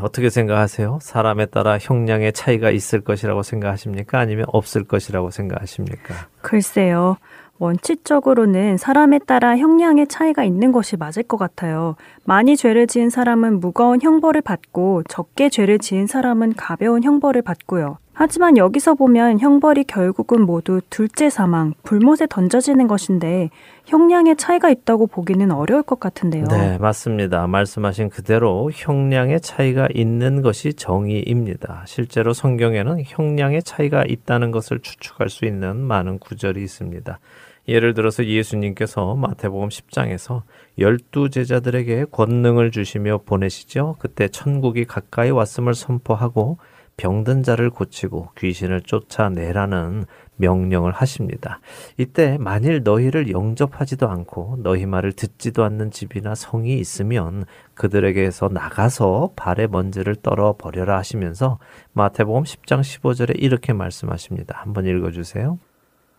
어떻게 생각하세요? 사람에 따라 형량의 차이가 있을 것이라고 생각하십니까? 아니면 없을 것이라고 생각하십니까? 글쎄요. 원칙적으로는 사람에 따라 형량의 차이가 있는 것이 맞을 것 같아요. 많이 죄를 지은 사람은 무거운 형벌을 받고 적게 죄를 지은 사람은 가벼운 형벌을 받고요. 하지만 여기서 보면 형벌이 결국은 모두 둘째 사망, 불못에 던져지는 것인데 형량의 차이가 있다고 보기는 어려울 것 같은데요. 네, 맞습니다. 말씀하신 그대로 형량의 차이가 있는 것이 정의입니다. 실제로 성경에는 형량의 차이가 있다는 것을 추측할 수 있는 많은 구절이 있습니다. 예를 들어서 예수님께서 마태복음 10장에서 열두 제자들에게 권능을 주시며 보내시죠. 그때 천국이 가까이 왔음을 선포하고 병든 자를 고치고 귀신을 쫓아내라는 명령을 하십니다. 이때 만일 너희를 영접하지도 않고 너희 말을 듣지도 않는 집이나 성이 있으면 그들에게서 나가서 발에 먼지를 떨어 버려라 하시면서 마태복음 10장 15절에 이렇게 말씀하십니다. 한번 읽어 주세요.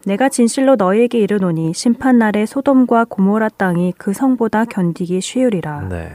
내가 진실로 너희에게 이르노니 심판 날에 소돔과 고모라 땅이 그 성보다 견디기 쉬우리라. 네.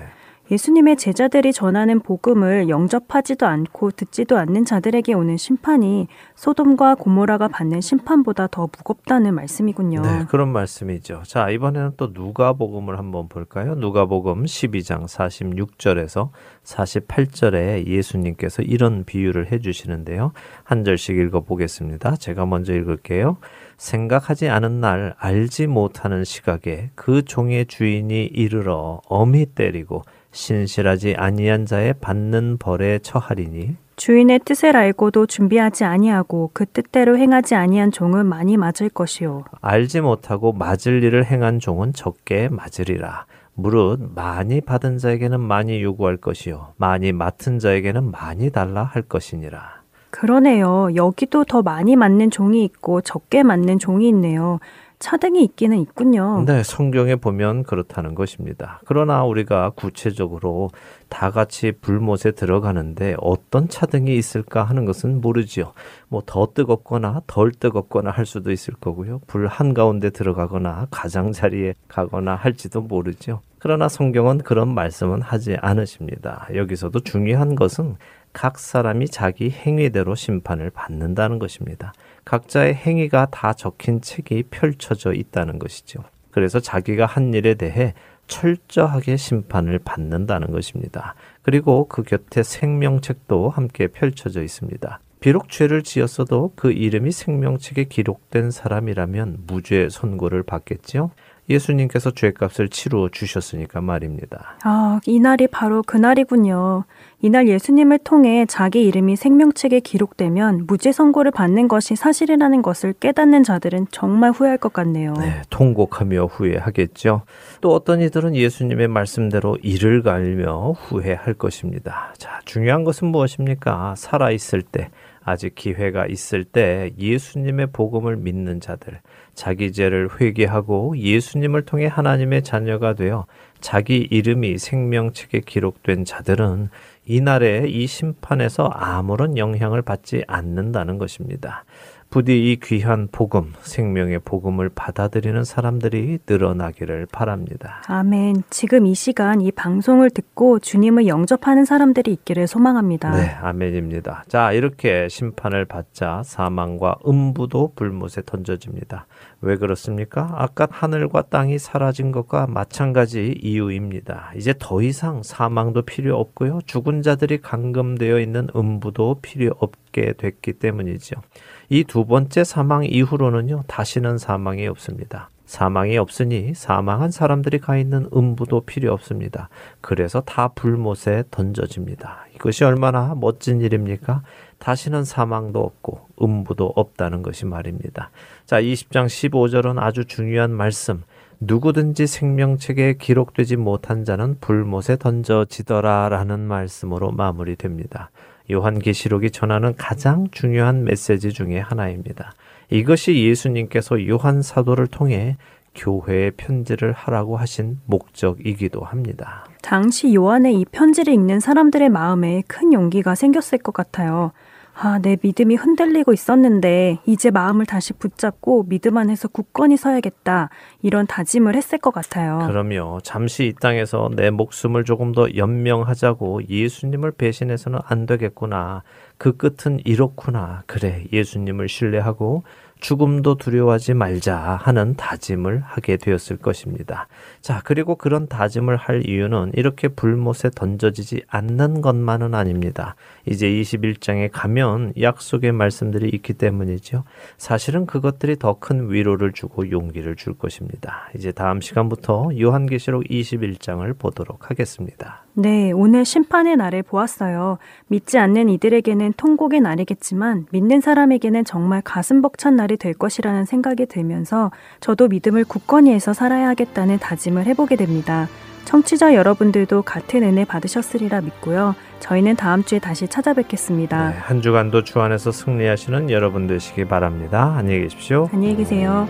예수님의 제자들이 전하는 복음을 영접하지도 않고 듣지도 않는 자들에게 오는 심판이 소돔과 고모라가 받는 심판보다 더 무겁다는 말씀이군요. 네, 그런 말씀이죠. 자, 이번에는 또 누가복음을 한번 볼까요? 누가복음 12장 46절에서 48절에 예수님께서 이런 비유를 해 주시는데요. 한 절씩 읽어 보겠습니다. 제가 먼저 읽을게요. 생각하지 않은 날 알지 못하는 시각에 그 종의 주인이 이르러 엄히 때리고 신실하지 아니한 자의 받는 벌에 처하리니 주인의 뜻을 알고도 준비하지 아니하고 그 뜻대로 행하지 아니한 종은 많이 맞을 것이요 알지 못하고 맞을 일을 행한 종은 적게 맞으리라 무릇 많이 받은 자에게는 많이 요구할 것이요 많이 맡은 자에게는 많이 달라 할 것이니라 그러네요. 여기도 더 많이 맞는 종이 있고 적게 맞는 종이 있네요. 차등이 있기는 있군요. 네, 성경에 보면 그렇다는 것입니다. 그러나 우리가 구체적으로 다 같이 불못에 들어가는데 어떤 차등이 있을까 하는 것은 모르지요. 뭐 더 뜨겁거나 덜 뜨겁거나 할 수도 있을 거고요. 불 한가운데 들어가거나 가장자리에 가거나 할지도 모르죠. 그러나 성경은 그런 말씀은 하지 않으십니다. 여기서도 중요한 것은 각 사람이 자기 행위대로 심판을 받는다는 것입니다. 각자의 행위가 다 적힌 책이 펼쳐져 있다는 것이죠. 그래서 자기가 한 일에 대해 철저하게 심판을 받는다는 것입니다. 그리고 그 곁에 생명책도 함께 펼쳐져 있습니다. 비록 죄를 지었어도 그 이름이 생명책에 기록된 사람이라면 무죄 선고를 받겠지요. 예수님께서 죄값을 치루어 주셨으니까 말입니다. 아, 이날이 바로 그날이군요. 이날 예수님을 통해 자기 이름이 생명책에 기록되면 무죄 선고를 받는 것이 사실이라는 것을 깨닫는 자들은 정말 후회할 것 같네요. 네, 통곡하며 후회하겠죠. 또 어떤 이들은 예수님의 말씀대로 이를 갈며 후회할 것입니다. 자, 중요한 것은 무엇입니까? 살아 있을 때 아직 기회가 있을 때 예수님의 복음을 믿는 자들, 자기 죄를 회개하고 예수님을 통해 하나님의 자녀가 되어 자기 이름이 생명책에 기록된 자들은 이날에 이 심판에서 아무런 영향을 받지 않는다는 것입니다. 부디 이 귀한 복음, 생명의 복음을 받아들이는 사람들이 늘어나기를 바랍니다. 아멘. 지금 이 시간 이 방송을 듣고 주님을 영접하는 사람들이 있기를 소망합니다. 네, 아멘입니다. 자, 이렇게 심판을 받자 사망과 음부도 불못에 던져집니다. 왜 그렇습니까? 아까 하늘과 땅이 사라진 것과 마찬가지 이유입니다. 이제 더 이상 사망도 필요 없고요. 죽은 자들이 감금되어 있는 음부도 필요 없게 됐기 때문이죠. 이 두 번째 사망 이후로는요, 다시는 사망이 없습니다. 사망이 없으니 사망한 사람들이 가 있는 음부도 필요 없습니다. 그래서 다 불못에 던져집니다. 이것이 얼마나 멋진 일입니까? 다시는 사망도 없고 음부도 없다는 것이 말입니다. 자, 20장 15절은 아주 중요한 말씀. 누구든지 생명책에 기록되지 못한 자는 불못에 던져지더라 라는 말씀으로 마무리됩니다. 요한계시록이 전하는 가장 중요한 메시지 중의 하나입니다. 이것이 예수님께서 요한 사도를 통해 교회에 편지를 하라고 하신 목적이기도 합니다. 당시 요한의 이 편지를 읽는 사람들의 마음에 큰 용기가 생겼을 것 같아요. 아, 내 믿음이 흔들리고 있었는데 이제 마음을 다시 붙잡고 믿음 안에서 굳건히 서야겠다. 이런 다짐을 했을 것 같아요. 그럼요. 잠시 이 땅에서 내 목숨을 조금 더 연명하자고 예수님을 배신해서는 안 되겠구나. 그 끝은 이렇구나. 그래. 예수님을 신뢰하고 죽음도 두려워하지 말자 하는 다짐을 하게 되었을 것입니다. 자, 그리고 그런 다짐을 할 이유는 이렇게 불못에 던져지지 않는 것만은 아닙니다. 이제 21장에 가면 약속의 말씀들이 있기 때문이죠. 사실은 그것들이 더 큰 위로를 주고 용기를 줄 것입니다. 이제 다음 시간부터 요한계시록 21장을 보도록 하겠습니다. 네, 오늘 심판의 날을 보았어요. 믿지 않는 이들에게는 통곡의 날이겠지만 믿는 사람에게는 정말 가슴 벅찬 날이 될 것이라는 생각이 들면서 저도 믿음을 굳건히 해서 살아야 하겠다는 다짐을 해보게 됩니다. 청취자 여러분들도 같은 은혜 받으셨으리라 믿고요. 저희는 다음 주에 다시 찾아뵙겠습니다. 네, 한 주간도 주 안에서 승리하시는 여러분 되시기 바랍니다. 안녕히 계십시오. 안녕히 계세요.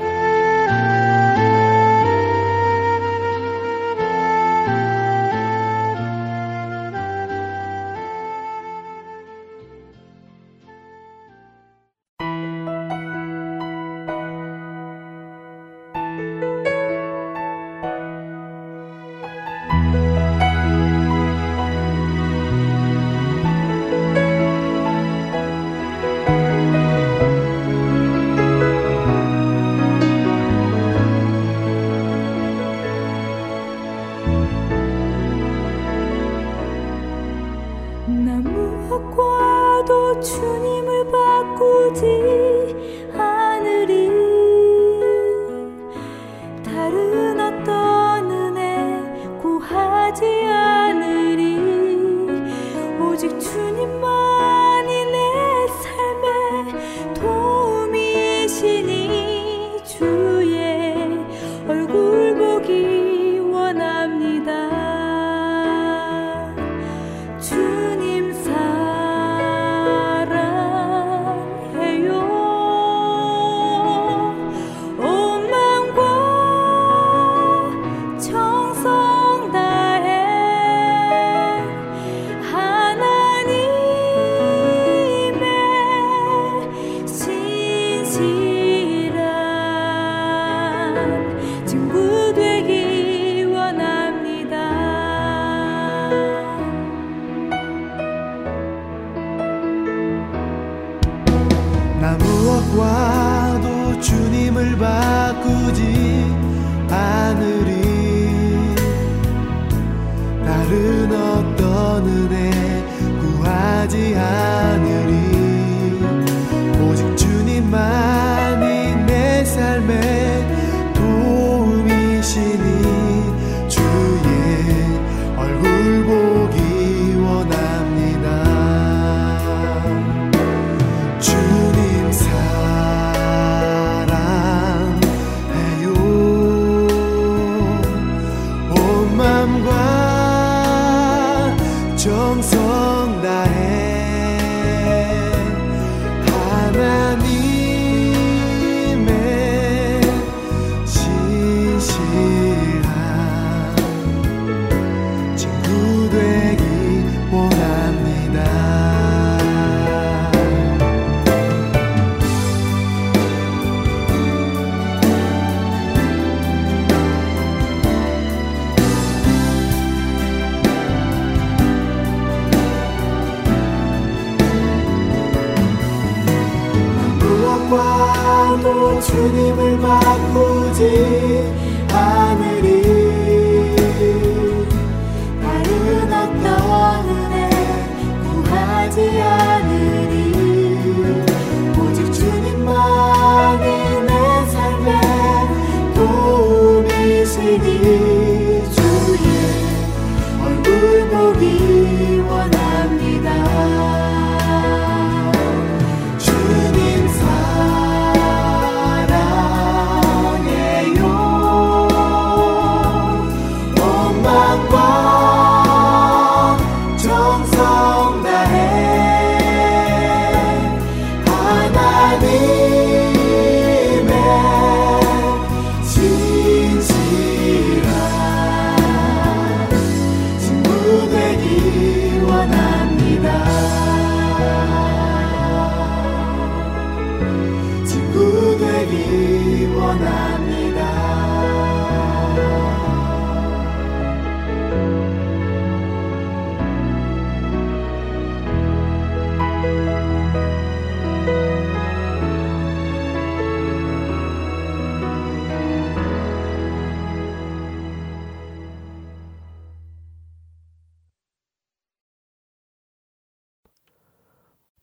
오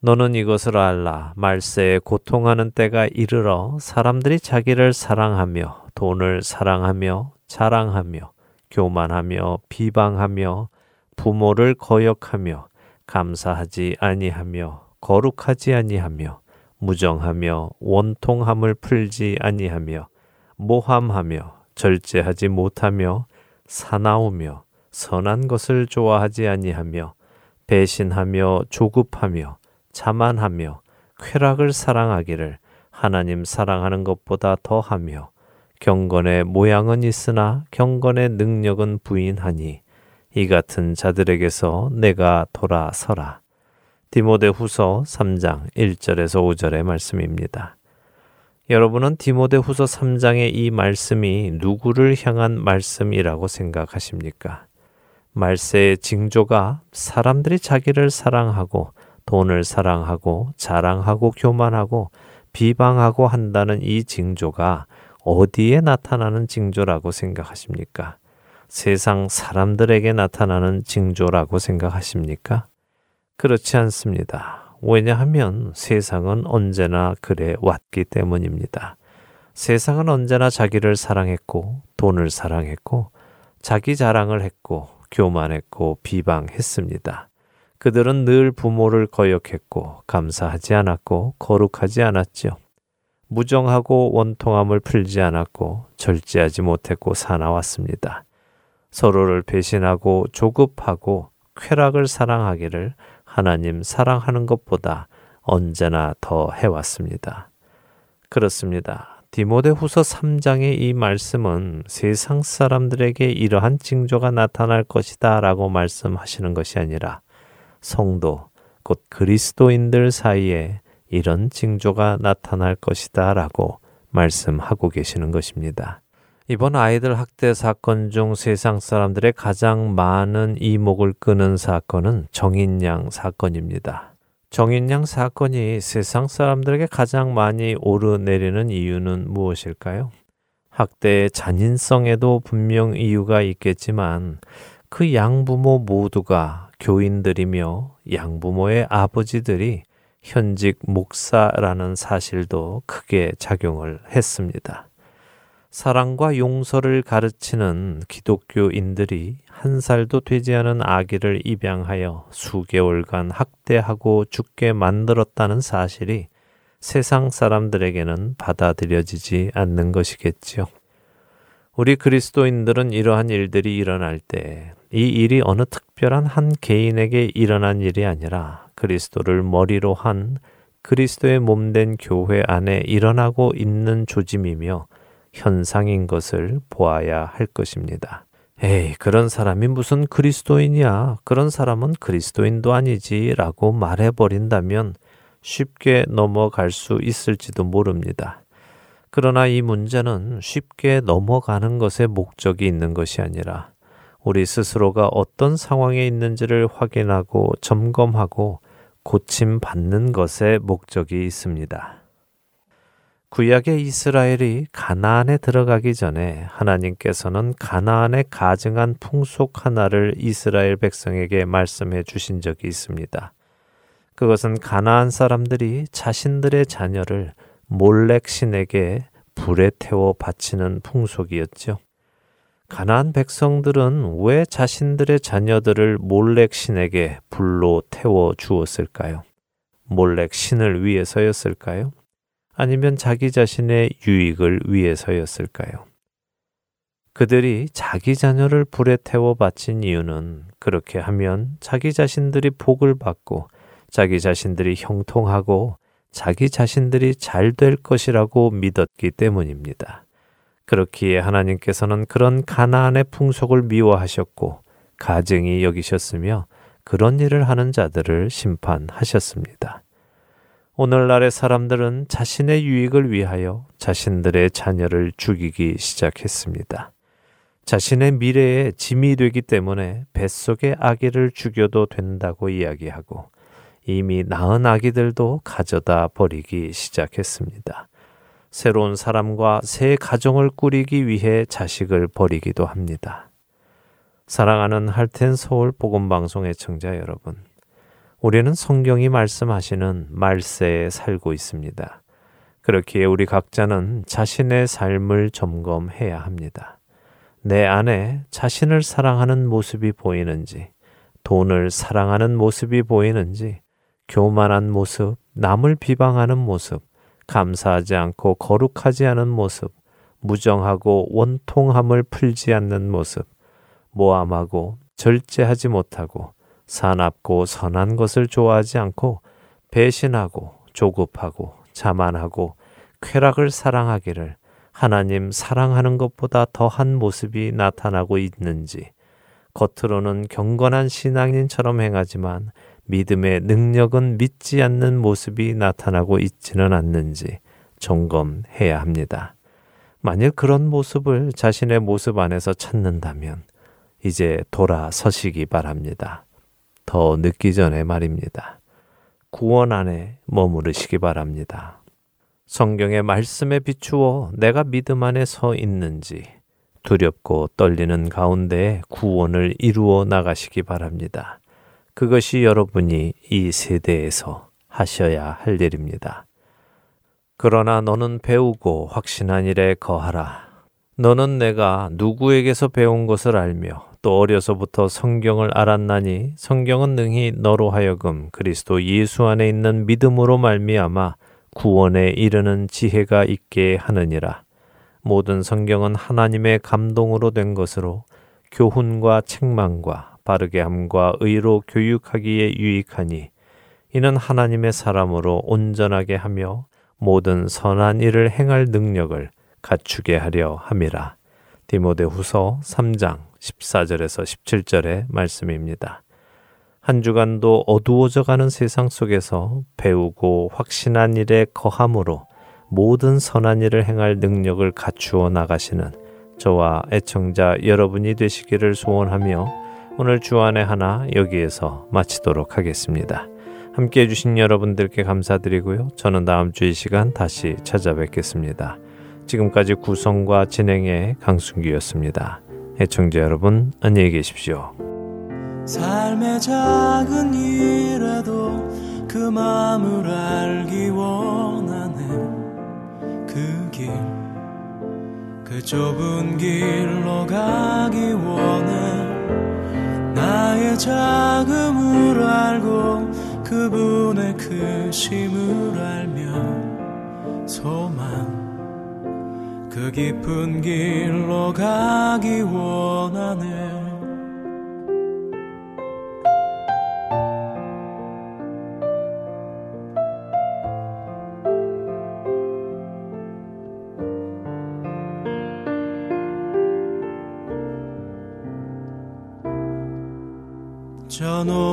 너는 이것을 알라. 말세에 고통하는 때가 이르러 사람들이 자기를 사랑하며 돈을 사랑하며 자랑하며 교만하며 비방하며 부모를 거역하며 감사하지 아니하며 거룩하지 아니하며 무정하며 원통함을 풀지 아니하며 모함하며 절제하지 못하며 사나우며 선한 것을 좋아하지 아니하며 배신하며 조급하며 자만하며 쾌락을 사랑하기를 하나님 사랑하는 것보다 더하며 경건의 모양은 있으나 경건의 능력은 부인하니 이 같은 자들에게서 내가 돌아서라. 디모데 후서 3장 1절에서 5절의 말씀입니다. 여러분은 디모데 후서 3장의 이 말씀이 누구를 향한 말씀이라고 생각하십니까? 말세의 징조가 사람들이 자기를 사랑하고 돈을 사랑하고 자랑하고 교만하고 비방하고 한다는 이 징조가 어디에 나타나는 징조라고 생각하십니까? 세상 사람들에게 나타나는 징조라고 생각하십니까? 그렇지 않습니다. 왜냐하면 세상은 언제나 그래 왔기 때문입니다. 세상은 언제나 자기를 사랑했고, 돈을 사랑했고, 자기 자랑을 했고, 교만했고, 비방했습니다. 그들은 늘 부모를 거역했고, 감사하지 않았고, 거룩하지 않았지요. 무정하고 원통함을 풀지 않았고 절제하지 못했고 사나웠습니다. 서로를 배신하고 조급하고 쾌락을 사랑하기를 하나님 사랑하는 것보다 언제나 더 해왔습니다. 그렇습니다. 디모데 후서 3장의 이 말씀은 세상 사람들에게 이러한 징조가 나타날 것이다 라고 말씀하시는 것이 아니라 성도, 곧 그리스도인들 사이에 이런 징조가 나타날 것이다 라고 말씀하고 계시는 것입니다. 이번 아이들 학대 사건 중 세상 사람들의 가장 많은 이목을 끄는 사건은 정인양 사건입니다. 정인양 사건이 세상 사람들에게 가장 많이 오르내리는 이유는 무엇일까요? 학대의 잔인성에도 분명 이유가 있겠지만 그 양부모 모두가 교인들이며 양부모의 아버지들이 현직 목사라는 사실도 크게 작용을 했습니다. 사랑과 용서를 가르치는 기독교인들이 한 살도 되지 않은 아기를 입양하여 수개월간 학대하고 죽게 만들었다는 사실이 세상 사람들에게는 받아들여지지 않는 것이겠지요. 우리 그리스도인들은 이러한 일들이 일어날 때 이 일이 어느 특별한 한 개인에게 일어난 일이 아니라 그리스도를 머리로 한 그리스도의 몸된 교회 안에 일어나고 있는 조짐이며 현상인 것을 보아야 할 것입니다. 에이, 그런 사람이 무슨 그리스도인이야. 그런 사람은 그리스도인도 아니지. 라고 말해버린다면 쉽게 넘어갈 수 있을지도 모릅니다. 그러나 이 문제는 쉽게 넘어가는 것에 목적이 있는 것이 아니라 우리 스스로가 어떤 상황에 있는지를 확인하고 점검하고 고침 받는 것에 목적이 있습니다. 구약의 이스라엘이 가나안에 들어가기 전에 하나님께서는 가나안에 가증한 풍속 하나를 이스라엘 백성에게 말씀해 주신 적이 있습니다. 그것은 가나안 사람들이 자신들의 자녀를 몰렉 신에게 불에 태워 바치는 풍속이었죠. 가나안 백성들은 왜 자신들의 자녀들을 몰렉 신에게 불로 태워 주었을까요? 몰렉 신을 위해서였을까요? 아니면 자기 자신의 유익을 위해서였을까요? 그들이 자기 자녀를 불에 태워 바친 이유는 그렇게 하면 자기 자신들이 복을 받고 자기 자신들이 형통하고 자기 자신들이 잘 될 것이라고 믿었기 때문입니다. 그렇기에 하나님께서는 그런 가나안의 풍속을 미워하셨고 가증이 여기셨으며 그런 일을 하는 자들을 심판하셨습니다. 오늘날의 사람들은 자신의 유익을 위하여 자신들의 자녀를 죽이기 시작했습니다. 자신의 미래에 짐이 되기 때문에 뱃속의 아기를 죽여도 된다고 이야기하고 이미 낳은 아기들도 가져다 버리기 시작했습니다. 새로운 사람과 새 가정을 꾸리기 위해 자식을 버리기도 합니다. 사랑하는 할텐 서울 복음 방송의 청자 여러분. 우리는 성경이 말씀하시는 말세에 살고 있습니다. 그렇기에 우리 각자는 자신의 삶을 점검해야 합니다. 내 안에 자신을 사랑하는 모습이 보이는지, 돈을 사랑하는 모습이 보이는지, 교만한 모습, 남을 비방하는 모습, 감사하지 않고 거룩하지 않은 모습, 무정하고 원통함을 풀지 않는 모습, 모함하고 절제하지 못하고 사납고 선한 것을 좋아하지 않고 배신하고 조급하고 자만하고 쾌락을 사랑하기를 하나님 사랑하는 것보다 더한 모습이 나타나고 있는지 겉으로는 경건한 신앙인처럼 행하지만 믿음의 능력은 믿지 않는 모습이 나타나고 있지는 않는지 점검해야 합니다. 만일 그런 모습을 자신의 모습 안에서 찾는다면 이제 돌아서시기 바랍니다. 더 늦기 전에 말입니다. 구원 안에 머무르시기 바랍니다. 성경의 말씀에 비추어 내가 믿음 안에 서 있는지 두렵고 떨리는 가운데 구원을 이루어 나가시기 바랍니다. 그것이 여러분이 이 세대에서 하셔야 할 일입니다. 그러나 너는 배우고 확신한 일에 거하라. 너는 내가 누구에게서 배운 것을 알며 또 어려서부터 성경을 알았나니 성경은 능히 너로 하여금 그리스도 예수 안에 있는 믿음으로 말미암아 구원에 이르는 지혜가 있게 하느니라. 모든 성경은 하나님의 감동으로 된 것으로 교훈과 책망과 바르게 함과 의로 교육하기에 유익하니 이는 하나님의 사람으로 온전하게 하며 모든 선한 일을 행할 능력을 갖추게 하려 함이라. 디모데후서 3장 14절에서 17절의 말씀입니다. 한 주간도 어두워져 가는 세상 속에서 배우고 확신한 일에 거함으로 모든 선한 일을 행할 능력을 갖추어 나가시는 저와 애청자 여러분이 되시기를 소원하며 오늘 주안의 하나 여기에서 마치도록 하겠습니다. 함께 해주신 여러분들께 감사드리고요. 저는 다음 주 이 시간 다시 찾아뵙겠습니다. 지금까지 구성과 진행의 강순기였습니다. 애청자 여러분 안녕히 계십시오. 삶의 작은 일에도 그 마음을 알기 원하네 그 길, 그 좁은 길로 가기 원해 나의 자금을 알고 그분의 크심을 알며 소망. 그 깊은 길로 가기 원하네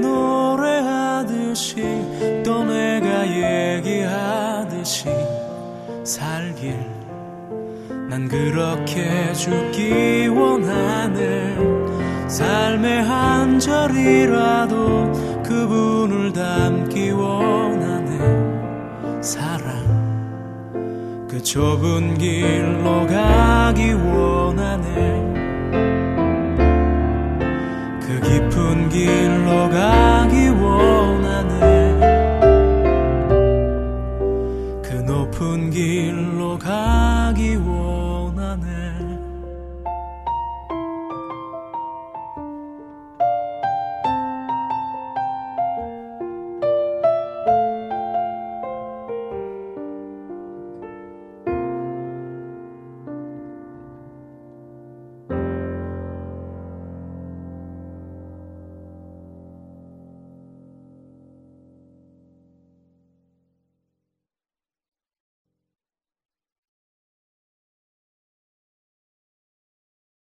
노래하듯이 또 내가 얘기하듯이 살길. 난 그렇게 죽기 원하는 삶의 한 절이라도 그분을 닮기 원하는 사랑 그 좁은 길로 가 길로 가.